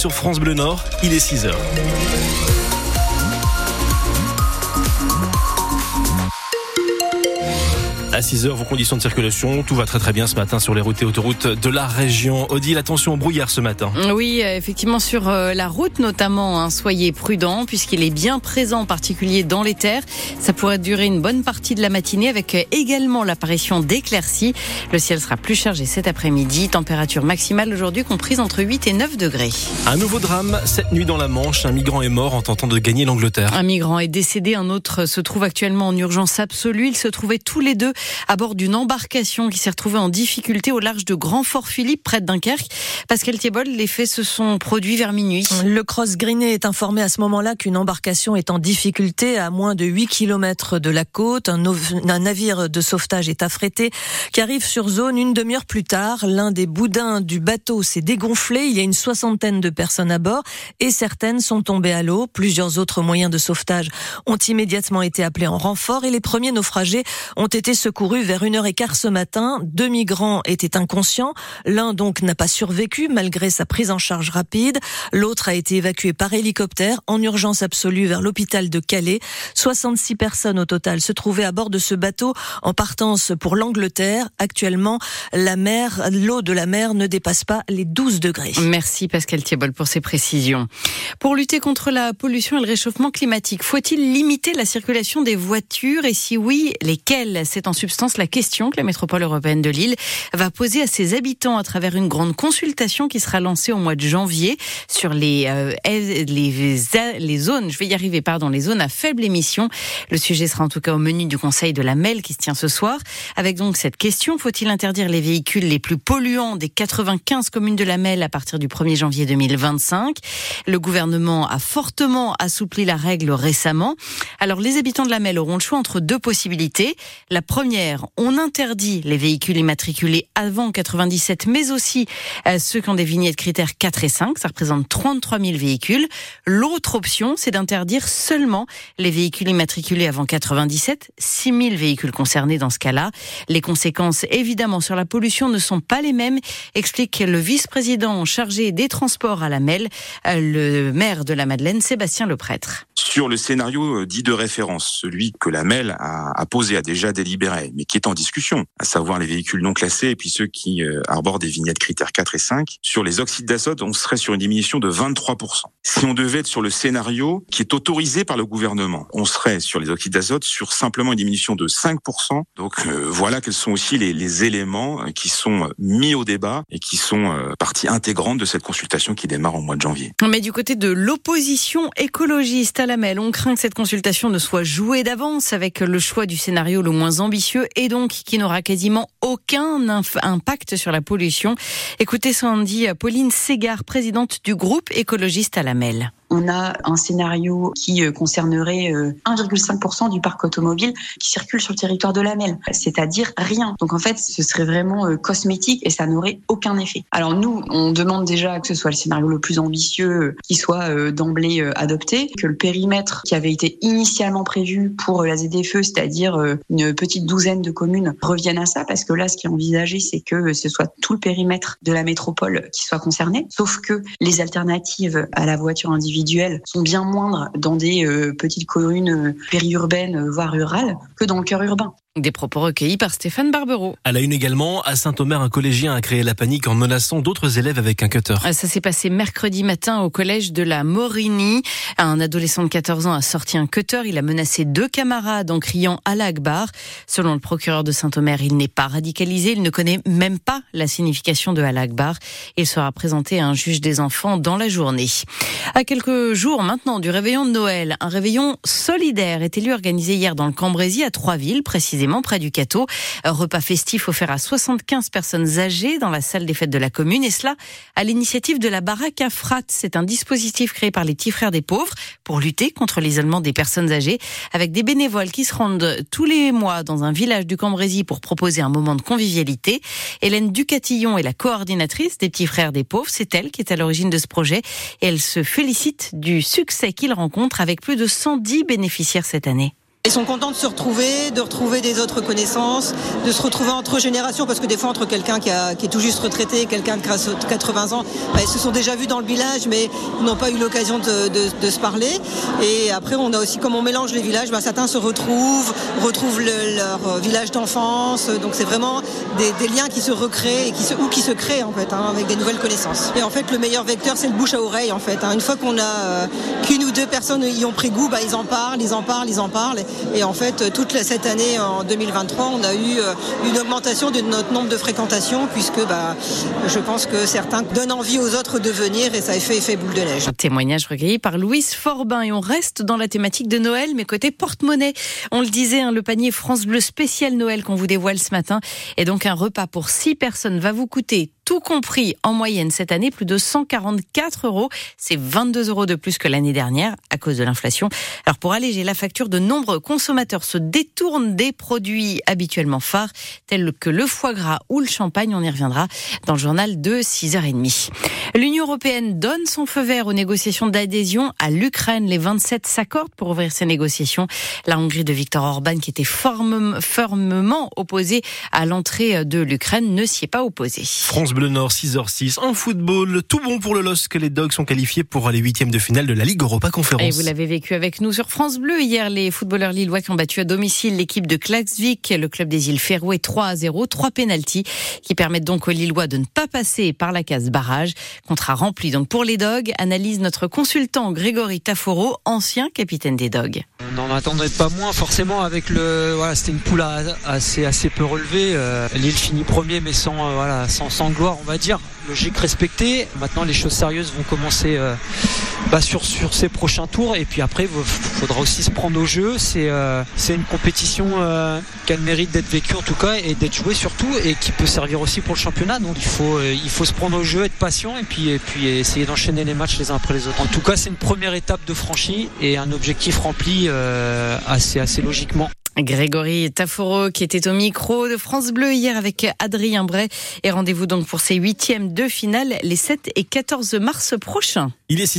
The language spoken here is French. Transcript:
Sur France Bleu Nord, il est 6 À 6h, vos conditions de circulation, tout va très très bien ce matin sur les routes et autoroutes de la région. Odile, attention au brouillard ce matin. Oui, effectivement sur euh, la route notamment, hein, soyez prudents puisqu'il est bien présent en particulier dans les terres. Ça pourrait durer une bonne partie de la matinée avec euh, également l'apparition d'éclaircies. Le ciel sera plus chargé cet après-midi, température maximale aujourd'hui comprise entre 8 et 9 degrés. Un nouveau drame cette nuit dans la Manche, un migrant est mort en tentant de gagner l'Angleterre. Un migrant est décédé, un autre se trouve actuellement en urgence absolue. Ils se trouvaient tous les deux à bord d'une embarcation qui s'est retrouvée en difficulté au large de Grand Fort Philippe, près de Dunkerque. Pascal Thiebol, les faits se sont produits vers minuit. Le Cross Greené est informé à ce moment-là qu'une embarcation est en difficulté à moins de 8 km de la côte. Un, un navire de sauvetage est affrété qui arrive sur zone une demi-heure plus tard. L'un des boudins du bateau s'est dégonflé. Il y a une soixantaine de personnes à bord et certaines sont tombées à l'eau. Plusieurs autres moyens de sauvetage ont immédiatement été appelés en renfort et les premiers naufragés ont été secourus vers heure et quart ce matin. Deux migrants étaient inconscients. L'un donc n'a pas survécu malgré sa prise en charge rapide. L'autre a été évacué par hélicoptère en urgence absolue vers l'hôpital de Calais. 66 personnes au total se trouvaient à bord de ce bateau en partance pour l'Angleterre. Actuellement, la mer, l'eau de la mer ne dépasse pas les 12 degrés. Merci Pascal Thiebol pour ces précisions. Pour lutter contre la pollution et le réchauffement climatique, faut-il limiter la circulation des voitures? Et si oui, lesquelles? C'est en substance la question que la métropole européenne de Lille va poser à ses habitants à travers une grande consultation qui sera lancée au mois de janvier sur les, euh, les, les zones, je vais y arriver, pardon, les zones à faible émission. Le sujet sera en tout cas au menu du Conseil de la MEL qui se tient ce soir. Avec donc cette question, faut-il interdire les véhicules les plus polluants des 95 communes de la MEL à partir du 1er janvier 2025 Le gouvernement a fortement assoupli la règle récemment. Alors les habitants de la MEL auront le choix entre deux possibilités. La première, on interdit les véhicules immatriculés avant 97, mais aussi euh, ceux qui ont des vignettes critères 4 et 5. Ça représente 33 000 véhicules. L'autre option, c'est d'interdire seulement les véhicules immatriculés avant 97, 6 000 véhicules concernés dans ce cas-là. Les conséquences, évidemment, sur la pollution ne sont pas les mêmes, explique le vice-président chargé des transports à la MEL, euh, le maire de la Madeleine, Sébastien Leprêtre. Sur le scénario euh, dit de référence, celui que la MEL a, a posé, a déjà délibéré, mais qui est en discussion, à savoir les véhicules non classés et puis ceux qui euh, arborent des vignettes critères 4 et 5. Sur les oxydes d'azote, on serait sur une diminution de 23%. Si on devait être sur le scénario qui est autorisé par le gouvernement, on serait sur les oxydes d'azote sur simplement une diminution de 5%. Donc euh, voilà quels sont aussi les, éléments euh, qui sont mis au débat et qui sont euh, partie intégrante de cette consultation qui démarre au mois de janvier. Mais du côté de l'opposition écologiste à la on craint que cette consultation ne soit jouée d'avance avec le choix du scénario le moins ambitieux et donc qui n'aura quasiment aucun impact sur la pollution. Écoutez Sandy Pauline Ségard, présidente du groupe écologiste à la MEL on a un scénario qui euh, concernerait 1,5% euh, du parc automobile qui circule sur le territoire de la MEL, c'est-à-dire rien. Donc en fait, ce serait vraiment euh, cosmétique et ça n'aurait aucun effet. Alors nous, on demande déjà que ce soit le scénario le plus ambitieux qui soit d'emblée adopté, que le périmètre qui avait été initialement prévu pour la ZFE, c'est-à-dire une petite douzaine de communes, revienne à ça, parce que là, ce qui est envisagé, c'est que ce soit tout le périmètre de la métropole qui soit concerné, sauf que les alternatives à la voiture individuelle sont bien moindres dans des euh, petites communes euh, périurbaines, euh, voire rurales, que dans le cœur urbain. Des propos recueillis par Stéphane Barbero. À la une également, à Saint-Omer, un collégien a créé la panique en menaçant d'autres élèves avec un cutter. Ça s'est passé mercredi matin au collège de la Morigny. Un adolescent de 14 ans a sorti un cutter. Il a menacé deux camarades en criant à l'Akbar. Selon le procureur de Saint-Omer, il n'est pas radicalisé. Il ne connaît même pas la signification de Al-Akbar. Il sera présenté à un juge des enfants dans la journée. À quelques jours maintenant du réveillon de Noël, un réveillon solidaire est élu organisé hier dans le Cambrésis à Trois-Villes, précisément près du Cateau. Repas festif offert à 75 personnes âgées dans la salle des fêtes de la commune et cela à l'initiative de la baraque à. C'est un dispositif créé par les petits frères des pauvres pour lutter contre l'isolement des personnes âgées avec des bénévoles qui se rendent tous les mois dans un village du Cambrésis pour proposer un moment de convivialité. Hélène Ducatillon est la coordinatrice des petits frères des pauvres. C'est elle qui est à l'origine de ce projet et elle se félicite du succès qu'il rencontre avec plus de 110 bénéficiaires cette année. Ils sont contents de se retrouver, de retrouver des autres connaissances, de se retrouver entre générations, parce que des fois entre quelqu'un qui, qui, est tout juste retraité et quelqu'un de 80 ans, bah, ils se sont déjà vus dans le village, mais n'ont pas eu l'occasion de, de, de, se parler. Et après, on a aussi, comme on mélange les villages, bah, certains se retrouvent, retrouvent le, leur village d'enfance. Donc c'est vraiment des, des, liens qui se recréent et qui se, ou qui se créent en fait, hein, avec des nouvelles connaissances. Et en fait, le meilleur vecteur, c'est le bouche à oreille en fait. Hein. Une fois qu'on a euh, qu'une ou deux personnes y ont pris goût, bah, ils en parlent, ils en parlent, ils en parlent. Et en fait, toute cette année, en 2023, on a eu euh, une augmentation de notre nombre de fréquentations, puisque bah, je pense que certains donnent envie aux autres de venir et ça a fait effet boule de neige. Un témoignage recueilli par Louise Forbin. Et on reste dans la thématique de Noël, mais côté porte-monnaie. On le disait, hein, le panier France Bleu spécial Noël qu'on vous dévoile ce matin. Et donc un repas pour six personnes va vous coûter tout compris en moyenne cette année plus de 144 euros. C'est 22 euros de plus que l'année dernière à cause de l'inflation. Alors pour alléger la facture, de nombreux consommateurs se détournent des produits habituellement phares tels que le foie gras ou le champagne. On y reviendra dans le journal de 6h30. L'Union européenne donne son feu vert aux négociations d'adhésion à l'Ukraine. Les 27 s'accordent pour ouvrir ces négociations. La Hongrie de Viktor Orban, qui était fermement opposé à l'entrée de l'Ukraine, ne s'y est pas opposé. France Bleu Nord, 6h06. En football, tout bon pour le LOSC. Les Dogs sont qualifiés pour les huitièmes de finale de la Ligue Europa Conférence. Et vous l'avez vécu avec nous sur France Bleu. Hier, les footballeurs lillois qui ont battu à domicile l'équipe de Klaxvik, le club des îles Féroé 3 à 0. Trois pénalties qui permettent donc aux Lillois de ne pas passer par la case barrage. Contrat rempli donc pour les Dogs. Analyse notre consultant Grégory Taforo, ancien capitaine des Dogs. On n'en attendrait pas moins forcément avec le voilà c'était une poule assez assez peu relevée. Euh, Lille finit premier mais sans euh, voilà sans, sans gloire on va dire. Logique respectée. Maintenant les choses sérieuses vont commencer euh, bah, sur sur ces prochains tours et puis après il faudra aussi se prendre au jeu. C'est euh, une compétition euh, qui a le mérite d'être vécue en tout cas et d'être jouée surtout et qui peut servir aussi pour le championnat. Donc il faut il faut se prendre au jeu, être patient et puis et puis essayer d'enchaîner les matchs les uns après les autres. En tout cas c'est une première étape de franchie et un objectif rempli assez assez logiquement. Grégory Taforo qui était au micro de France Bleu hier avec Adrien Bray. Et rendez-vous donc pour ces huitièmes de finale les 7 et 14 mars prochains. Il est 6